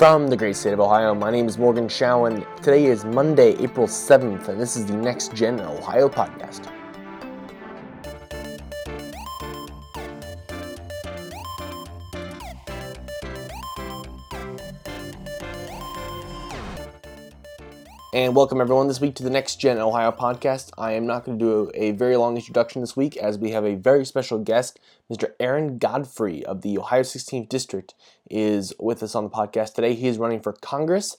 From the great state of Ohio, my name is Morgan Shao, and today is Monday, April 7th, and this is the Next Gen Ohio podcast. And welcome everyone this week to the Next Gen Ohio podcast. I am not going to do a, very long introduction this week as we have a very special guest, Mr. Aaron Godfrey of the Ohio 16th District is with us on the podcast today. He is running for Congress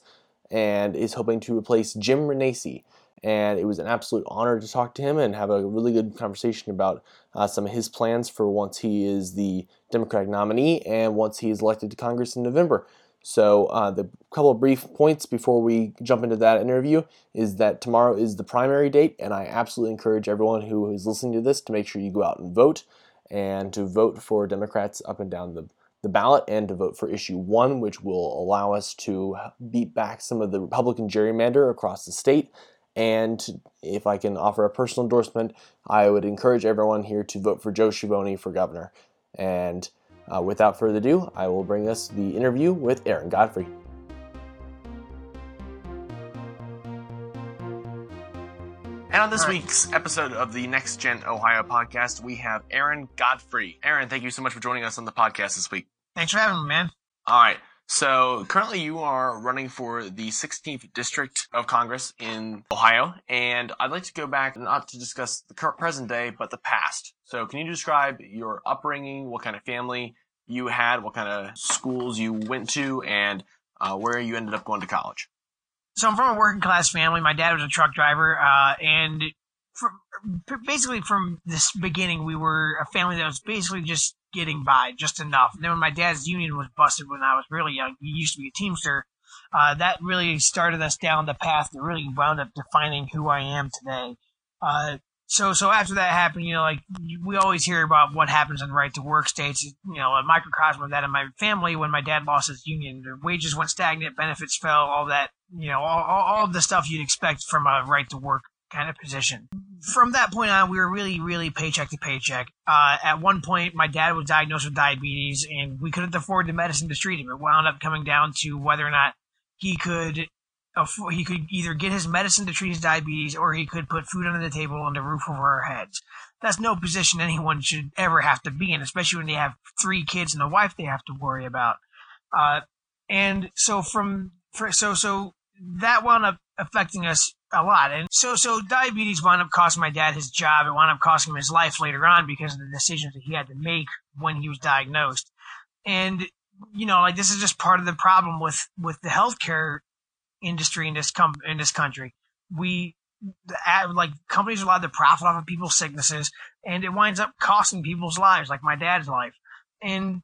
and is hoping to replace Jim Renacci. And it was an absolute honor to talk to him and have a really good conversation about uh, some of his plans for once he is the Democratic nominee and once he is elected to Congress in November. So, uh, the couple of brief points before we jump into that interview is that tomorrow is the primary date, and I absolutely encourage everyone who is listening to this to make sure you go out and vote and to vote for Democrats up and down the, the ballot and to vote for issue one, which will allow us to beat back some of the Republican gerrymander across the state. And if I can offer a personal endorsement, I would encourage everyone here to vote for Joe Schiavoni for governor. And uh, without further ado, I will bring us the interview with Aaron Godfrey. And on this week's episode of the Next Gen Ohio podcast, we have Aaron Godfrey. Aaron, thank you so much for joining us on the podcast this week. Thanks for having me, man. All right. So currently you are running for the 16th District of Congress in Ohio, and I'd like to go back not to discuss the current present day, but the past. So can you describe your upbringing, what kind of family you had, what kind of schools you went to, and uh, where you ended up going to college? So I'm from a working class family. My dad was a truck driver, uh, and from, basically from this beginning, we were a family that was basically just getting by just enough. And then when my dad's union was busted when I was really young, he used to be a Teamster. Uh, that really started us down the path that really wound up defining who I am today. Uh, so, so after that happened, you know, like we always hear about what happens in right to work states, you know, a microcosm of that in my family when my dad lost his union, the wages went stagnant, benefits fell, all that, you know, all, all, all the stuff you'd expect from a right to work kind of position. From that point on, we were really, really paycheck to paycheck. Uh, at one point, my dad was diagnosed with diabetes, and we couldn't afford the medicine to treat him. It wound up coming down to whether or not he could afford, he could either get his medicine to treat his diabetes, or he could put food under the table and a roof over our heads. That's no position anyone should ever have to be in, especially when they have three kids and a wife they have to worry about. Uh, and so from for, so so that wound up affecting us a lot. And so, so diabetes wound up costing my dad his job. It wound up costing him his life later on because of the decisions that he had to make when he was diagnosed. And, you know, like this is just part of the problem with, with the healthcare industry in this com- in this country. We, like companies are allowed to profit off of people's sicknesses and it winds up costing people's lives, like my dad's life. And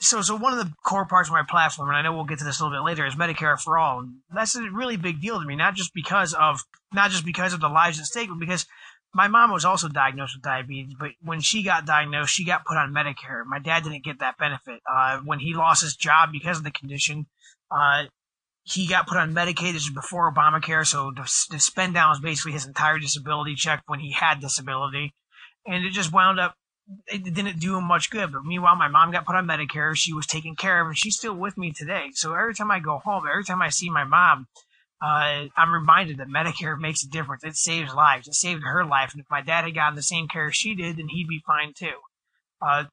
so so one of the core parts of my platform, and I know we'll get to this a little bit later, is Medicare for all. And that's a really big deal to me, not just because of not just because of the lives at stake, but because my mom was also diagnosed with diabetes, but when she got diagnosed, she got put on Medicare. My dad didn't get that benefit. Uh, when he lost his job because of the condition, uh, he got put on Medicaid. This was before Obamacare, so the, the spend down was basically his entire disability check when he had disability, and it just wound up it didn't do him much good. But meanwhile, my mom got put on Medicare. She was taken care of, and she's still with me today. So every time I go home, every time I see my mom, uh, I'm reminded that Medicare makes a difference. It saves lives. It saved her life. And if my dad had gotten the same care she did, then he'd be fine too. Uh,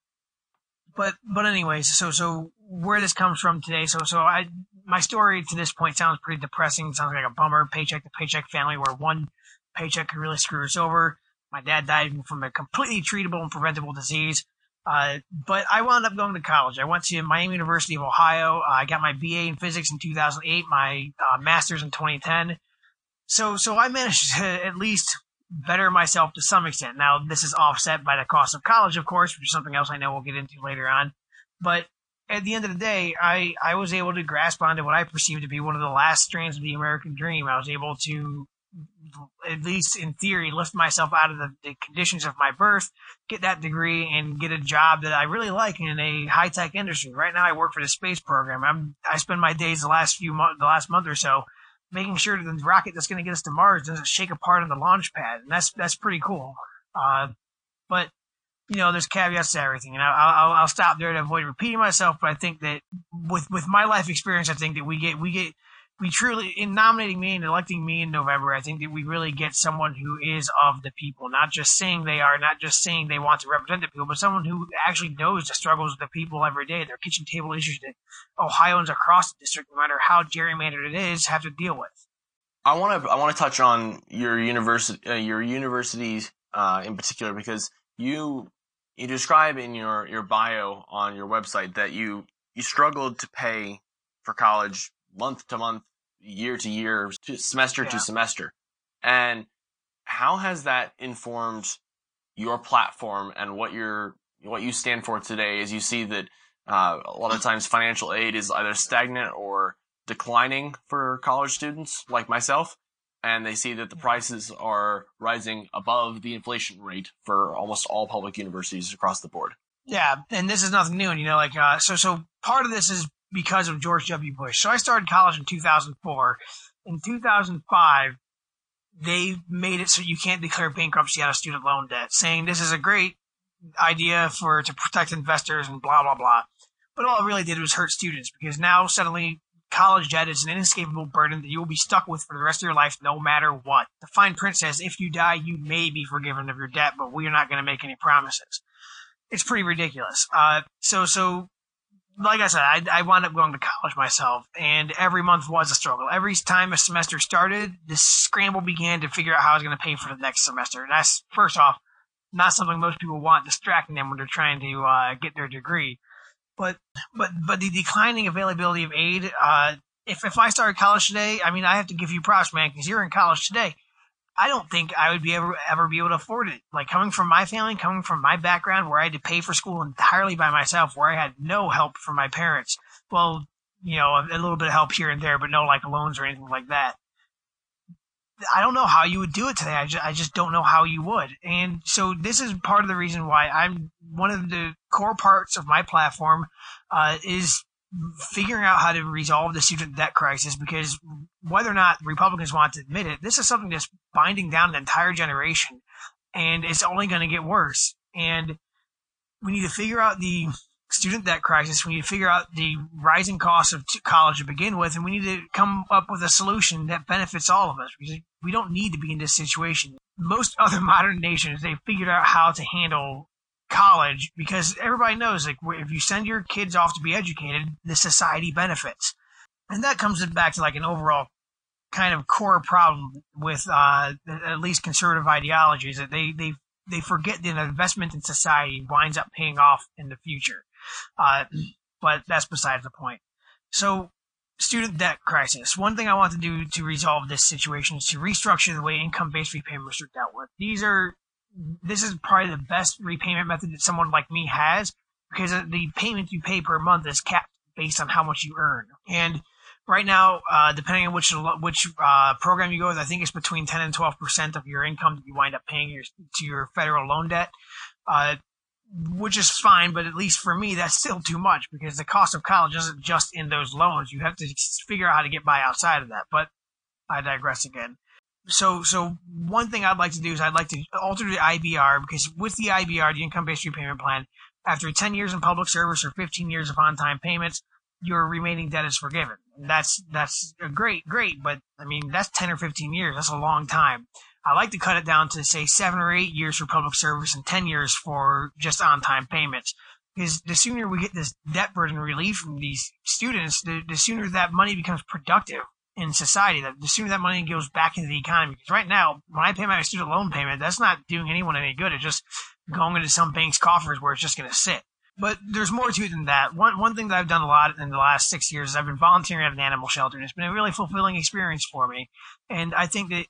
but but anyways, so so where this comes from today. So so I my story to this point sounds pretty depressing. It sounds like a bummer. Paycheck to paycheck family where one paycheck could really screw us over. My dad died from a completely treatable and preventable disease. Uh, but I wound up going to college. I went to Miami University of Ohio. Uh, I got my BA in physics in 2008, my uh, master's in 2010. So, so I managed to at least better myself to some extent. Now, this is offset by the cost of college, of course, which is something else I know we'll get into later on. But at the end of the day, I, I was able to grasp onto what I perceived to be one of the last strands of the American dream. I was able to at least in theory, lift myself out of the, the, conditions of my birth, get that degree, and get a job that I really like in a high tech industry. Right now, I work for the space program. I'm I spend my days the last few months, the last month or so, making sure the rocket that's going to get us to Mars doesn't shake apart on the launch pad, and that's that's pretty cool. Uh, but you know, there's caveats to everything, and I'll, I'll, I'll stop there to avoid repeating myself. But I think that with with my life experience, I think that we get we get we truly in nominating me and electing me in November. I think that we really get someone who is of the people, not just saying they are, not just saying they want to represent the people, but someone who actually knows the struggles of the people every day, their kitchen table issues that Ohioans across the district, no matter how gerrymandered it is, have to deal with. I want to I want to touch on your university uh, your universities uh, in particular because you you describe in your, your bio on your website that you, you struggled to pay for college month to month, year to year, to semester yeah. to semester. And how has that informed your platform and what you're, what you stand for today as you see that uh, a lot of times financial aid is either stagnant or declining for college students like myself and they see that the prices are rising above the inflation rate for almost all public universities across the board. Yeah, and this is nothing new. And you know, like uh, so, so part of this is because of George W. Bush. So I started college in 2004. In 2005, they made it so you can't declare bankruptcy out of student loan debt, saying this is a great idea for to protect investors and blah blah blah. But all it really did was hurt students because now suddenly college debt is an inescapable burden that you will be stuck with for the rest of your life, no matter what. The fine print says if you die, you may be forgiven of your debt, but we are not going to make any promises. It's pretty ridiculous. Uh, so, so, like I said, I, I wound up going to college myself, and every month was a struggle. Every time a semester started, this scramble began to figure out how I was going to pay for the next semester. And that's, first off, not something most people want distracting them when they're trying to uh, get their degree. But but but the declining availability of aid. Uh, if if I started college today, I mean, I have to give you props, man, because you're in college today. I don't think I would be ever ever be able to afford it. Like coming from my family, coming from my background, where I had to pay for school entirely by myself, where I had no help from my parents. Well, you know, a, a little bit of help here and there, but no like loans or anything like that. I don't know how you would do it today. I just, I just don't know how you would. And so this is part of the reason why I'm one of the core parts of my platform uh, is figuring out how to resolve the student debt crisis because whether or not Republicans want to admit it, this is something that's binding down an entire generation and it's only going to get worse. And we need to figure out the student debt crisis. We need to figure out the rising cost of college to begin with, and we need to come up with a solution that benefits all of us because we don't need to be in this situation. Most other modern nations, they've figured out how to handle college because everybody knows like if you send your kids off to be educated, the society benefits. And that comes back to like an overall kind of core problem with uh, at least conservative ideologies that they they they forget that an investment in society winds up paying off in the future. Uh, but that's besides the point. So, student debt crisis. One thing I want to do to resolve this situation is to restructure the way income-based repayments are dealt with. These are, this is probably the best repayment method that someone like me has because the payment you pay per month is capped based on how much you earn. And right now, uh, depending on which which uh, program you go with, I think it's between 10 and 12 percent of your income that you wind up paying your, to your federal loan debt. Uh, which is fine, but at least for me, that's still too much because the cost of college isn't just in those loans. You have to figure out how to get by outside of that. But I digress again. So, so one thing I'd like to do is I'd like to alter the IBR because with the IBR, the income-based repayment plan, after 10 years in public service or 15 years of on-time payments, your remaining debt is forgiven. That's that's great, great, but I mean that's 10 or 15 years. That's a long time. I like to cut it down to say seven or eight years for public service and 10 years for just on time payments. Because the sooner we get this debt burden relief from these students, the, the sooner that money becomes productive in society, the sooner that money goes back into the economy. Because right now, when I pay my student loan payment, that's not doing anyone any good. It's just going into some bank's coffers where it's just going to sit. But there's more to it than that. One one thing that I've done a lot in the last six years is I've been volunteering at an animal shelter, and it's been a really fulfilling experience for me. And I think that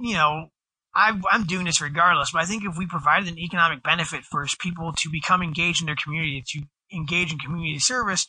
you know, I, I'm doing this regardless, but I think if we provided an economic benefit for people to become engaged in their community, to engage in community service,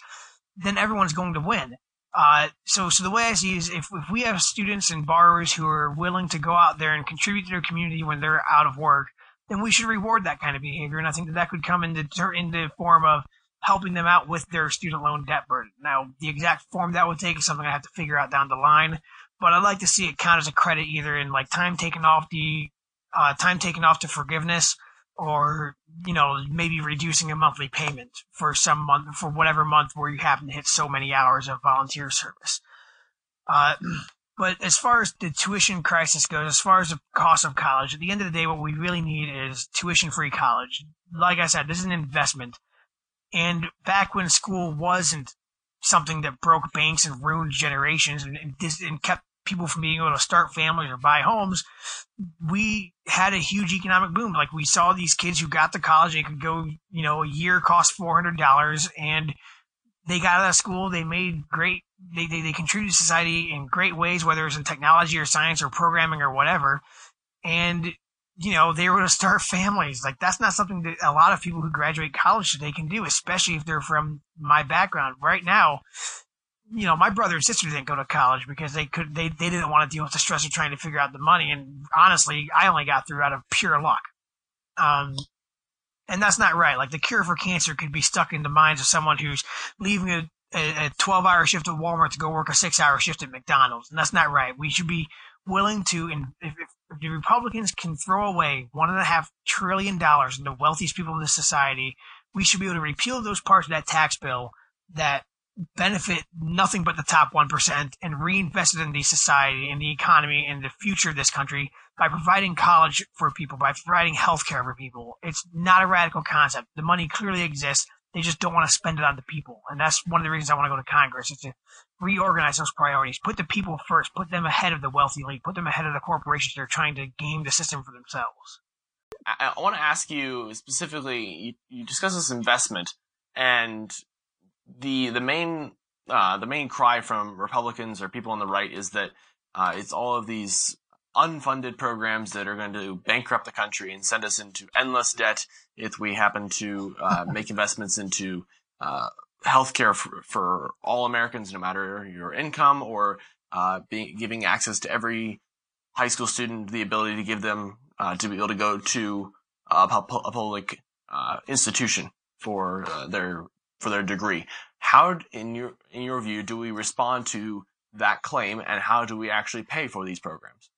then everyone's going to win. Uh, so, so the way I see it is if, if we have students and borrowers who are willing to go out there and contribute to their community when they're out of work, then we should reward that kind of behavior. And I think that that could come into, in the form of helping them out with their student loan debt burden. Now, the exact form that would take is something I have to figure out down the line but I'd like to see it count as a credit either in like time taken off the uh, time taken off to forgiveness or you know maybe reducing a monthly payment for some month for whatever month where you happen to hit so many hours of volunteer service. Uh, but as far as the tuition crisis goes, as far as the cost of college, at the end of the day, what we really need is tuition free college. Like I said, this is an investment. And back when school wasn't something that broke banks and ruined generations and, and, and kept people from being able to start families or buy homes, we had a huge economic boom. Like we saw these kids who got to college, they could go, you know, a year cost four hundred dollars, and they got out of school, they made great, they, they they contributed to society in great ways, whether it's in technology or science or programming or whatever, and you know they were to start families. Like that's not something that a lot of people who graduate college today can do, especially if they're from my background. Right now, you know, my brother and sister didn't go to college because they could they, they didn't want to deal with the stress of trying to figure out the money. And honestly, I only got through out of pure luck. Um, and that's not right. Like the cure for cancer could be stuck in the minds of someone who's leaving a, a, 12 hour shift at Walmart to go work a six hour shift at McDonald's. And that's not right. We should be willing to, and if, if the Republicans can throw away one and a half trillion dollars in the wealthiest people in this society, we should be able to repeal those parts of that tax bill that benefit nothing but the top 1% and reinvest it in the society and the economy and the future of this country by providing college for people, by providing health care for people. It's not a radical concept. The money clearly exists. They just don't want to spend it on the people. And that's one of the reasons I want to go to Congress is to reorganize those priorities. Put the people first. Put them ahead of the wealthy elite. Put them ahead of the corporations that are trying to game the system for themselves. I, want to ask you specifically, you discuss this investment and the the main uh, the main cry from Republicans or people on the right is that uh, it's all of these unfunded programs that are going to bankrupt the country and send us into endless debt if we happen to uh, make investments into uh, healthcare for, for all Americans, no matter your income, or uh, being, giving access to every high school student the ability to give them uh, to be able to go to a, a public uh, institution for uh, their for their degree. How, in your in your view, do we respond to that claim, and how do we actually pay for these programs?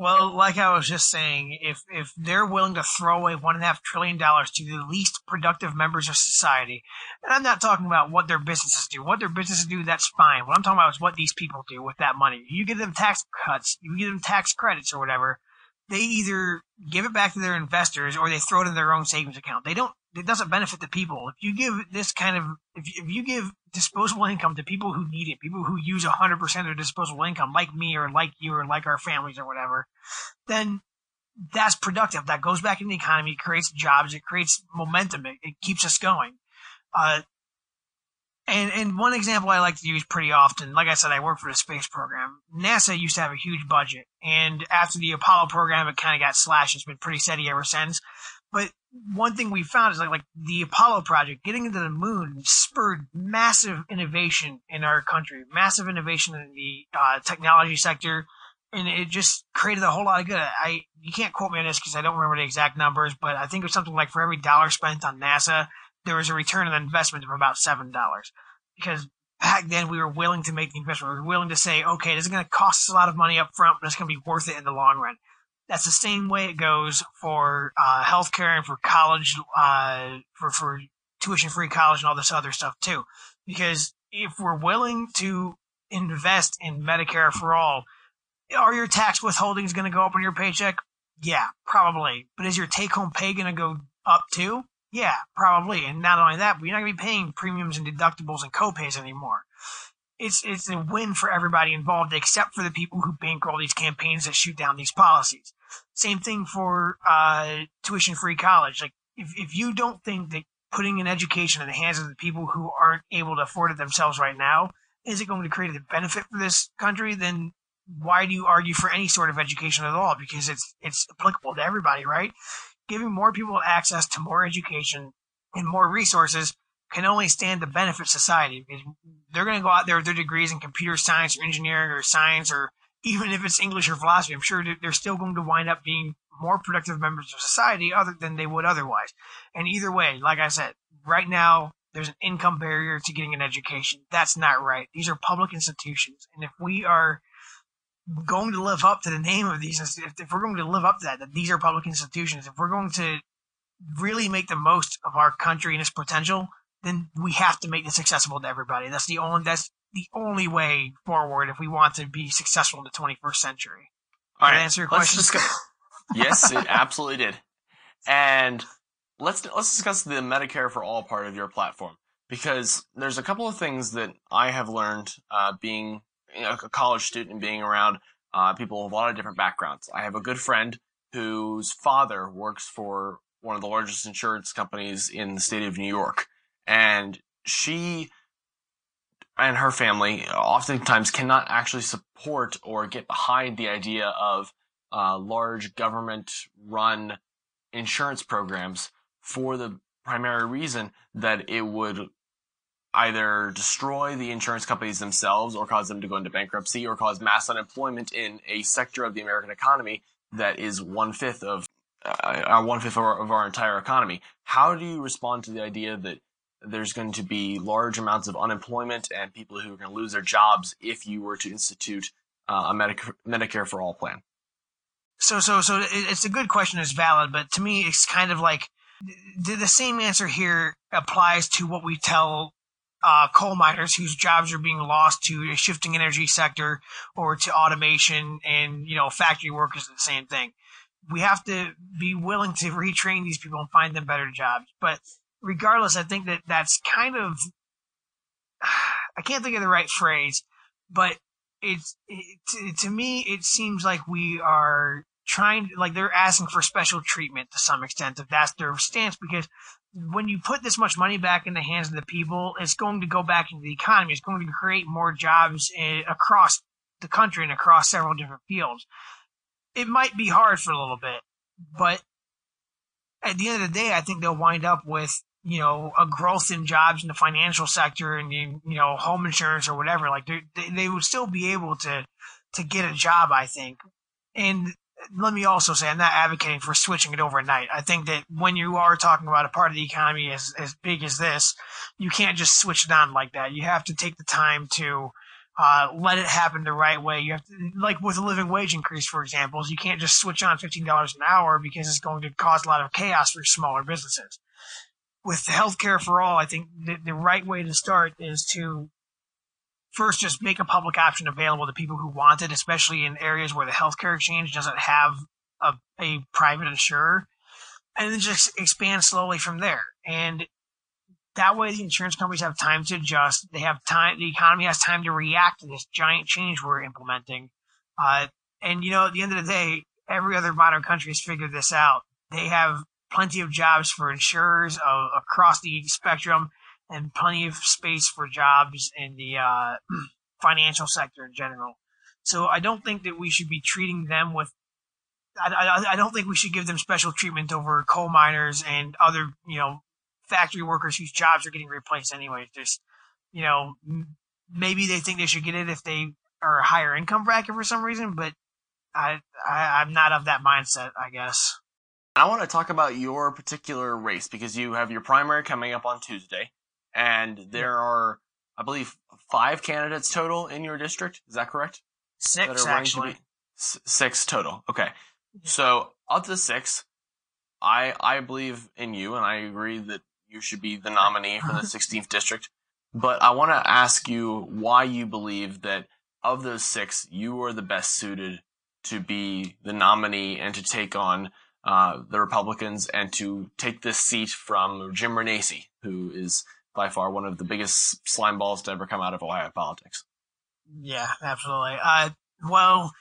Well, like I was just saying, if if they're willing to throw away one and a half trillion dollars to the least productive members of society, and I'm not talking about what their businesses do. What their businesses do, that's fine. What I'm talking about is what these people do with that money. You give them tax cuts, you give them tax credits or whatever. They either give it back to their investors or they throw it in their own savings account. They don't it doesn't benefit the people. If you give this kind of, if you, if you give disposable income to people who need it, people who use 100% of their disposable income, like me or like you or like our families or whatever, then that's productive. That goes back in the economy, creates jobs, it creates momentum, it, it keeps us going. Uh, and and one example I like to use pretty often, like I said, I work for the space program. NASA used to have a huge budget, and after the Apollo program, it kind of got slashed. It's been pretty steady ever since. But one thing we found is like like the Apollo project, getting into the moon, spurred massive innovation in our country, massive innovation in the uh, technology sector, and it just created a whole lot of good. I you can't quote me on this because I don't remember the exact numbers, but I think it was something like for every dollar spent on NASA, there was a return on investment of about seven dollars. Because back then we were willing to make the investment. We were willing to say, okay, this is going to cost us a lot of money up front, but it's going to be worth it in the long run. That's the same way it goes for uh, healthcare and for college, uh, for for tuition free college and all this other stuff too. Because if we're willing to invest in Medicare for all, are your tax withholdings going to go up on your paycheck? Yeah, probably. But is your take home pay going to go up too? Yeah, probably. And not only that, but you're not going to be paying premiums and deductibles and copays anymore it's it's a win for everybody involved, except for the people who bankroll these campaigns that shoot down these policies. Same thing for uh, tuition-free college. Like, if if you don't think that putting an education in the hands of the people who aren't able to afford it themselves right now is it going to create a benefit for this country, then why do you argue for any sort of education at all? Because it's it's applicable to everybody, right? Giving more people access to more education and more resources can only stand to benefit society because they're going to go out there with their degrees in computer science or engineering or science or even if it's English or philosophy. I'm sure they're still going to wind up being more productive members of society other than they would otherwise. And either way, like I said, right now there's an income barrier to getting an education. That's not right. These are public institutions. And if we are going to live up to the name of these, if, if we're going to live up to that, that these are public institutions, if we're going to really make the most of our country and its potential, then we have to make this accessible to everybody. That's the only that's the only way forward if we want to be successful in the 21st century. All right, answer your question? yes, it absolutely did. And let's let's discuss the Medicare for All part of your platform because there's a couple of things that I have learned uh, being you know, a college student and being around uh, people with a lot of different backgrounds. I have a good friend whose father works for one of the largest insurance companies in the state of New York, and she and her family oftentimes cannot actually support or get behind the idea of uh, large government run insurance programs for the primary reason that it would either destroy the insurance companies themselves or cause them to go into bankruptcy or cause mass unemployment in a sector of the American economy that is one fifth of uh, one fifth of our, of our entire economy. How do you respond to the idea that there's going to be large amounts of unemployment and people who are going to lose their jobs if you were to institute uh, a Medicare, Medicare for all plan? So, so, so it's a good question. It's valid, but to me, it's kind of like the, the same answer here applies to what we tell uh, coal miners whose jobs are being lost to a shifting energy sector or to automation and you know factory workers. The same thing. We have to be willing to retrain these people and find them better jobs. But regardless, I think that that's kind of I can't think of the right phrase, but it's it, to, to me it seems like we are trying like they're asking for special treatment to some extent if that's their stance because when you put this much money back in the hands of the people it's going to go back into the economy. It's going to create more jobs eh, across the country and across several different fields. It might be hard for a little bit but at the end of the day i think they'll wind up with you know a growth in jobs in the financial sector and you know home insurance or whatever like they they would still be able to to get a job i think. And let me also say i'm not advocating for switching it overnight. I think that when you are talking about a part of the economy as as big as this you can't just switch it on like that. You have to take the time to uh, let it happen the right way. You have to, like with a living wage increase, for example, you can't just switch on $15 an hour because it's going to cause a lot of chaos for smaller businesses with healthcare for all, I think the, the right way to start is to first just make a public option available to people who want it, especially in areas where the healthcare exchange doesn't have a, a private insurer, and then just expand slowly from there. And that way, the insurance companies have time to adjust. They have time. The economy has time to react to this giant change we're implementing. Uh, and you know, at the end of the day, every other modern country has figured this out. They have plenty of jobs for insurers uh, across the spectrum and plenty of space for jobs in the uh, financial sector in general. So I don't think that we should be treating them with. I, I, I don't think we should give them special treatment over coal miners and other, you know, factory workers whose jobs are getting replaced anyway. Just, you know, maybe they think they should get it if they are a higher income bracket for some reason, but I, I I'm not of that mindset. I guess. I want to talk about your particular race because you have your primary coming up on Tuesday, and there are, I believe, five candidates total in your district. Is that correct? Six that are running to actually. be- S- six total. Okay. So of the six, I I believe in you, and I agree that you should be the nominee for the 16th district. But I want to ask you why you believe that of those six, you are the best suited to be the nominee and to take on uh, the Republicans and to take this seat from Jim Renacci, who is by far one of the biggest slime balls to ever come out of Ohio politics. Yeah, absolutely. Uh, well,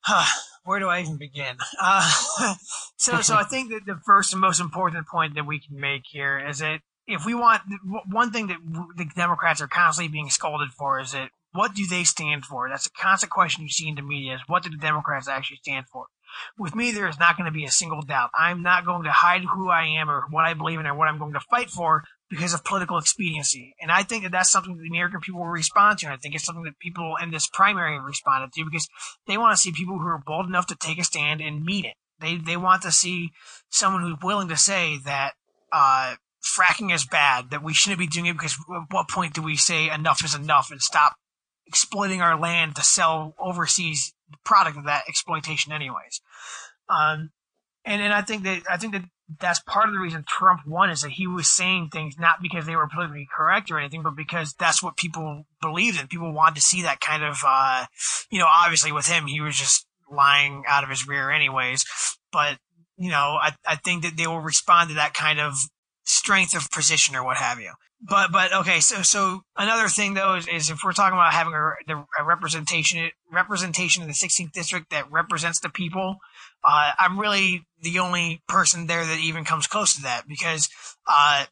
huh, where do I even begin? Uh, so, so I think that the first and most important point that we can make here is that if we want one thing that the Democrats are constantly being scolded for is that what do they stand for? That's a constant question you see in the media: is what do the Democrats actually stand for? With me, there is not going to be a single doubt. I'm not going to hide who I am or what I believe in or what I'm going to fight for because of political expediency. And I think that that's something that the American people will respond to. And I think it's something that people in this primary responded to because they want to see people who are bold enough to take a stand and meet it. They they want to see someone who's willing to say that uh, fracking is bad, that we shouldn't be doing it because at what point do we say enough is enough and stop exploiting our land to sell overseas product of that exploitation, anyways. Um, and and I think that I think that that's part of the reason Trump won is that he was saying things not because they were politically correct or anything, but because that's what people believed in. People wanted to see that kind of, uh, you know, obviously with him, he was just lying out of his rear anyways. But, you know, I, I think that they will respond to that kind of strength of position or what have you. But, but okay, so, so another thing though is, is if we're talking about having a, a representation, representation in the 16th district that represents the people, uh, I'm really the only person there that even comes close to that because, uh,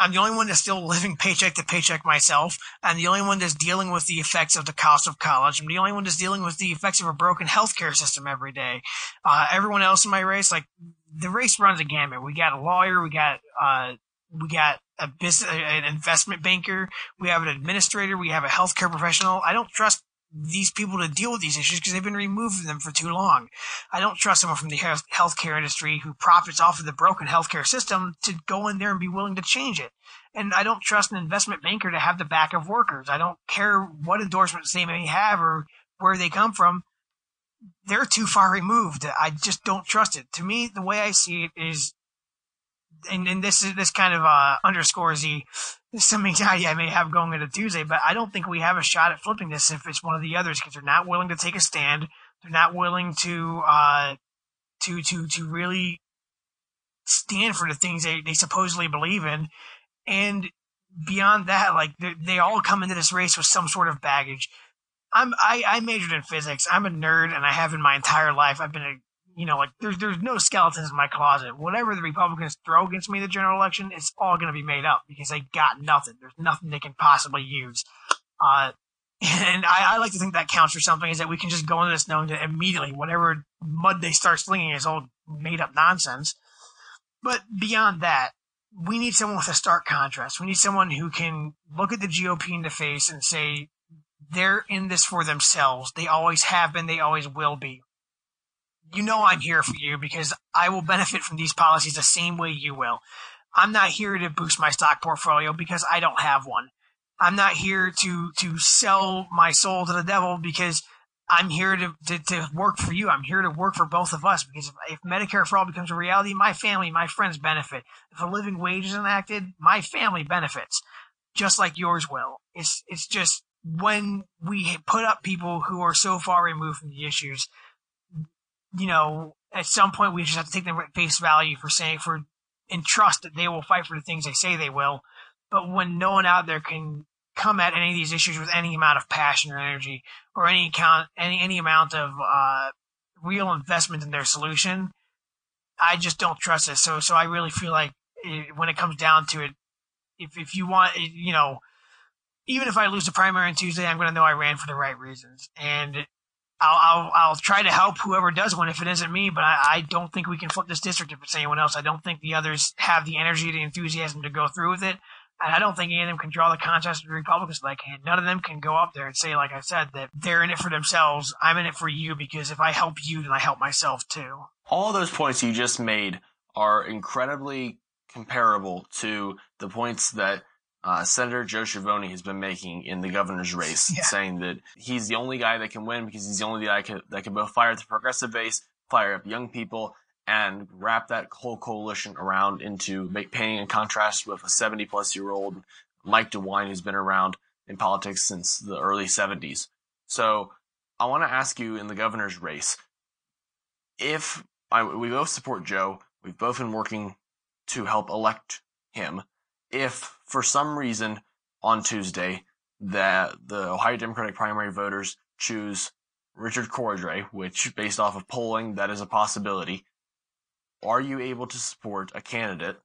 I'm the only one that's still living paycheck to paycheck myself. I'm the only one that's dealing with the effects of the cost of college. I'm the only one that's dealing with the effects of a broken healthcare system every day. Uh, everyone else in my race, like the race runs a gamut. We got a lawyer, we got, uh, we got a business, an investment banker, we have an administrator, we have a healthcare professional. I don't trust these people to deal with these issues because they've been removed from them for too long. I don't trust someone from the health healthcare industry who profits off of the broken healthcare system to go in there and be willing to change it. And I don't trust an investment banker to have the back of workers. I don't care what endorsements they may have or where they come from. They're too far removed. I just don't trust it. To me, the way I see it is and, and this is this kind of uh, underscores the some anxiety I may have going into Tuesday, but I don't think we have a shot at flipping this if it's one of the others because they're not willing to take a stand. They're not willing to uh, to to to really stand for the things they, they supposedly believe in, and beyond that, like they all come into this race with some sort of baggage. I'm I, I majored in physics. I'm a nerd, and I have in my entire life. I've been a you know, like there's there's no skeletons in my closet. Whatever the Republicans throw against me in the general election, it's all going to be made up because they got nothing. There's nothing they can possibly use. Uh, and I, I, like to think that counts for something is that we can just go into this knowing that immediately whatever mud they start slinging is all made up nonsense. But beyond that, we need someone with a stark contrast. We need someone who can look at the GOP in the face and say, they're in this for themselves. They always have been. They always will be you know I'm here for you because I will benefit from these policies the same way you will. I'm not here to boost my stock portfolio because I don't have one. I'm not here to to sell my soul to the devil because I'm here to, to, to work for you. I'm here to work for both of us because if, if Medicare for all becomes a reality, my family, my friends benefit. If a living wage is enacted, my family benefits, just like yours will. It's it's just when we put up people who are so far removed from the issues you know, at some point we just have to take them at face value for saying for and trust that they will fight for the things they say they will. But when no one out there can come at any of these issues with any amount of passion or energy or any account any any amount of uh, real investment in their solution, I just don't trust it. So so I really feel like it, when it comes down to it, if if you want, you know, even if I lose the primary on Tuesday, I'm going to know I ran for the right reasons. And I'll, I'll, I'll try to help whoever does win if it isn't me, but I, I don't think we can flip this district if it's anyone else. I don't think the others have the energy, the enthusiasm to go through with it. And I don't think any of them can draw the contrast of the Republicans like None of them can go up there and say, like I said, that they're in it for themselves. I'm in it for you because if I help you, then I help myself too. All those points you just made are incredibly comparable to the points that uh, Senator Joe Schiavoni has been making in the governor's race, yeah. saying that he's the only guy that can win because he's the only guy can, that can both fire the progressive base, fire up young people, and wrap that whole coalition around into make, paying in contrast with a 70 plus year old Mike DeWine who's been around in politics since the early 70s. So I want to ask you in the governor's race, if I, we both support Joe, we've both been working to help elect him if for some reason on Tuesday that the Ohio Democratic primary voters choose Richard Cordray, which based off of polling, that is a possibility. Are you able to support a candidate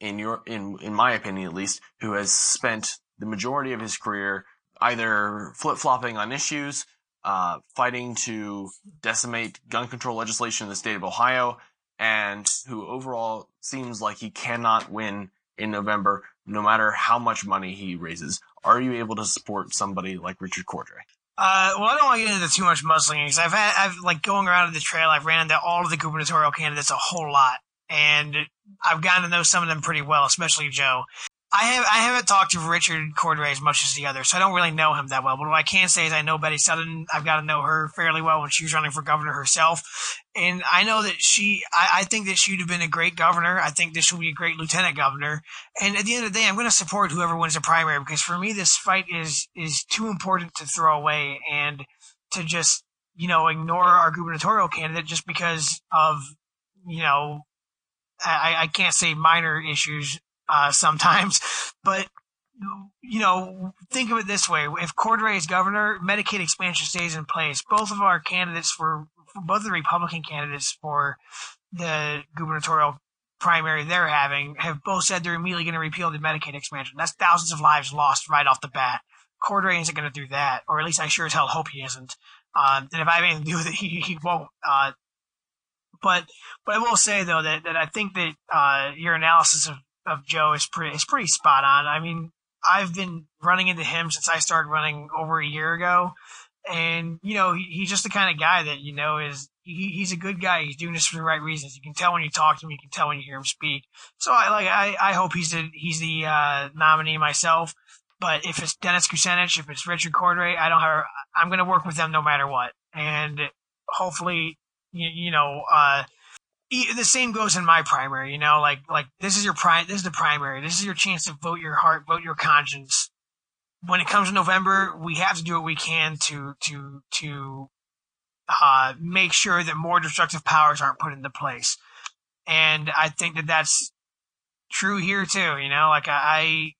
in your, in, in my opinion at least, who has spent the majority of his career either flip flopping on issues, uh, fighting to decimate gun control legislation in the state of Ohio, and who overall seems like he cannot win in November, no matter how much money he raises. Are you able to support somebody like Richard Cordray? Uh, well, I don't want to get into too much muzzling because I've had, I've like going around the trail, I've ran into all of the gubernatorial candidates a whole lot, and I've gotten to know some of them pretty well, especially Joe. I have I haven't talked to Richard Cordray as much as the others, so I don't really know him that well. But what I can say is I know Betty Sutton. I've got to know her fairly well when she was running for governor herself, and I know that she. I, I think that she'd have been a great governor. I think this will be a great lieutenant governor. And at the end of the day, I'm going to support whoever wins the primary because for me, this fight is is too important to throw away and to just you know ignore our gubernatorial candidate just because of you know I, I can't say minor issues uh, sometimes. But you know, think of it this way: if Cordray is governor, Medicaid expansion stays in place. Both of our candidates for both the Republican candidates for the gubernatorial primary they're having have both said they're immediately going to repeal the Medicaid expansion. That's thousands of lives lost right off the bat. Cordray isn't going to do that, or at least I sure as hell hope he isn't. Um, and if I have anything to do with it, he, he won't. Uh, but but I will say though that, that I think that uh, your analysis of of Joe is pretty is pretty spot on. I mean, I've been running into him since I started running over a year ago, and you know he, he's just the kind of guy that you know is he, he's a good guy. He's doing this for the right reasons. You can tell when you talk to him. You can tell when you hear him speak. So I like I, I hope he's the he's the uh, nominee myself. But if it's Dennis Kucinich, if it's Richard Cordray, I don't have. I'm going to work with them no matter what, and hopefully, you, you know. Uh, the same goes in my primary, you know, like like this is your prime this is the primary. This is your chance to vote your heart, vote your conscience. When it comes to November, we have to do what we can to to to uh, make sure that more destructive powers aren't put into place. And I think that that's true here too. You know, like I,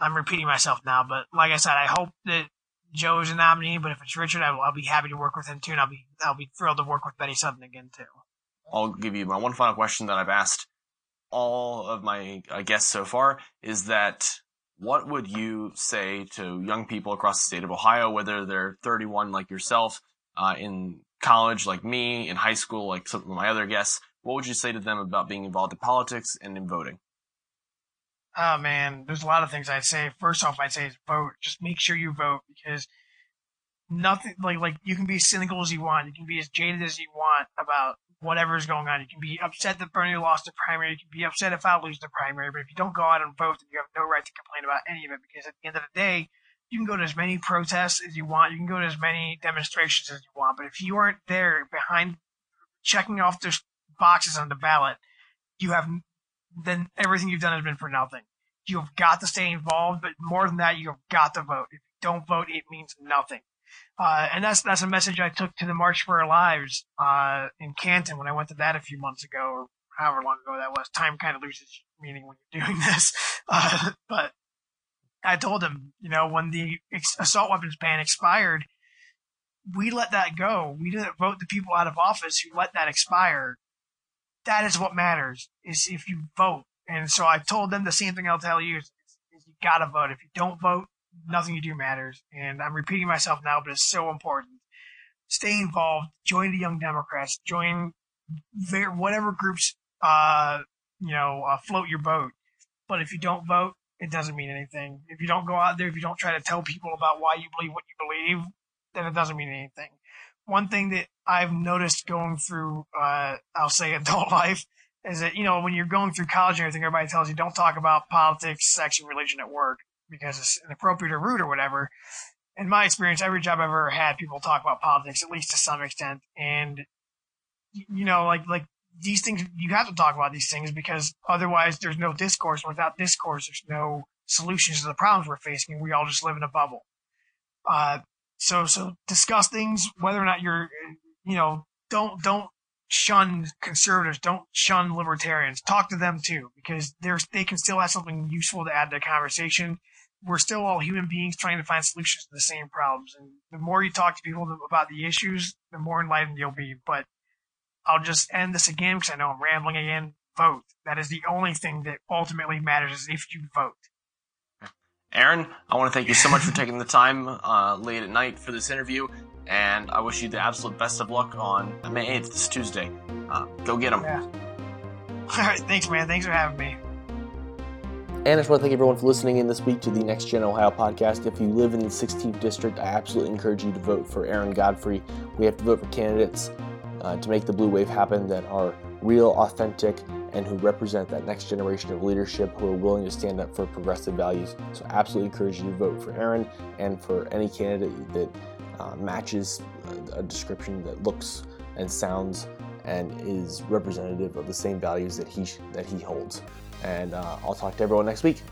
I am repeating myself now, but like I said, I hope that Joe is a nominee. But if it's Richard, I will, I'll be happy to work with him too, and I'll be I'll be thrilled to work with Betty Sutton again too. I'll give you my one final question that I've asked all of my guests so far is that what would you say to young people across the state of Ohio, whether they're 31 like yourself, uh, in college like me, in high school like some of my other guests, what would you say to them about being involved in politics and in voting? Oh man, there's a lot of things I'd say. First off, I'd say is vote. Just make sure you vote because nothing like like you can be as cynical as you want, you can be as jaded as you want about whatever's going on. You can be upset that Bernie lost the primary. You can be upset if I lose the primary. But if you don't go out and vote, then you have no right to complain about any of it because at the end of the day, you can go to as many protests as you want. You can go to as many demonstrations as you want. But if you aren't there behind checking off those boxes on the ballot, you have then everything you've done has been for nothing. You have got to stay involved, but more than that, you have got to vote. If you don't vote, it means nothing. Uh, and that's that's a message I took to the March for Our Lives uh, in Canton when I went to that a few months ago, or however long ago that was. Time kind of loses meaning when you're doing this. Uh, but I told him, you know, when the assault weapons ban expired, we let that go. We didn't vote the people out of office who let that expire. That is what matters, is if you vote. And so I told them the same thing I'll tell you is, is you gotta vote. If you don't vote, nothing you do matters. And I'm repeating myself now, but it's so important. Stay involved. Join the Young Democrats. Join their, whatever groups, uh, you know, uh, float your boat. But if you don't vote, it doesn't mean anything. If you don't go out there, if you don't try to tell people about why you believe what you believe, then it doesn't mean anything. One thing that I've noticed going through, uh, I'll say adult life is that, you know, when you're going through college and everything, everybody tells you don't talk about politics, sex, and religion at work because it's inappropriate or rude or whatever. In my experience, every job I've ever had, people talk about politics at least to some extent, and you know, like like these things, you have to talk about these things because otherwise, there's no discourse. Without discourse, there's no solutions to the problems we're facing. We all just live in a bubble. Uh, so so discuss things, whether or not you're, you know, don't don't shun conservatives, don't shun libertarians. Talk to them too, because there's they can still have something useful to add to the conversation we're still all human beings trying to find solutions to the same problems. And the more you talk to people about the issues, the more enlightened you'll be. But I'll just end this again because I know I'm rambling again. Vote. That is the only thing that ultimately matters is if you vote. Aaron, I want to thank you so much for taking the time uh, late at night for this interview, and I wish you the absolute best of luck on May 8th, this Tuesday. Uh, go get them. Yeah. All right, thanks, man. Thanks for having me. And I just want to thank everyone for listening in this week to the Next Gen Ohio podcast. If you live in the 16th district, I absolutely encourage you to vote for Aaron Godfrey. We have to vote for candidates uh, to make the blue wave happen that are real, authentic, and who represent that next generation of leadership who are willing to stand up for progressive values. So, absolutely encourage you to vote for Aaron and for any candidate that uh, matches a, a description that looks and sounds and is representative of the same values that he that he holds. And uh, I'll talk to everyone next week.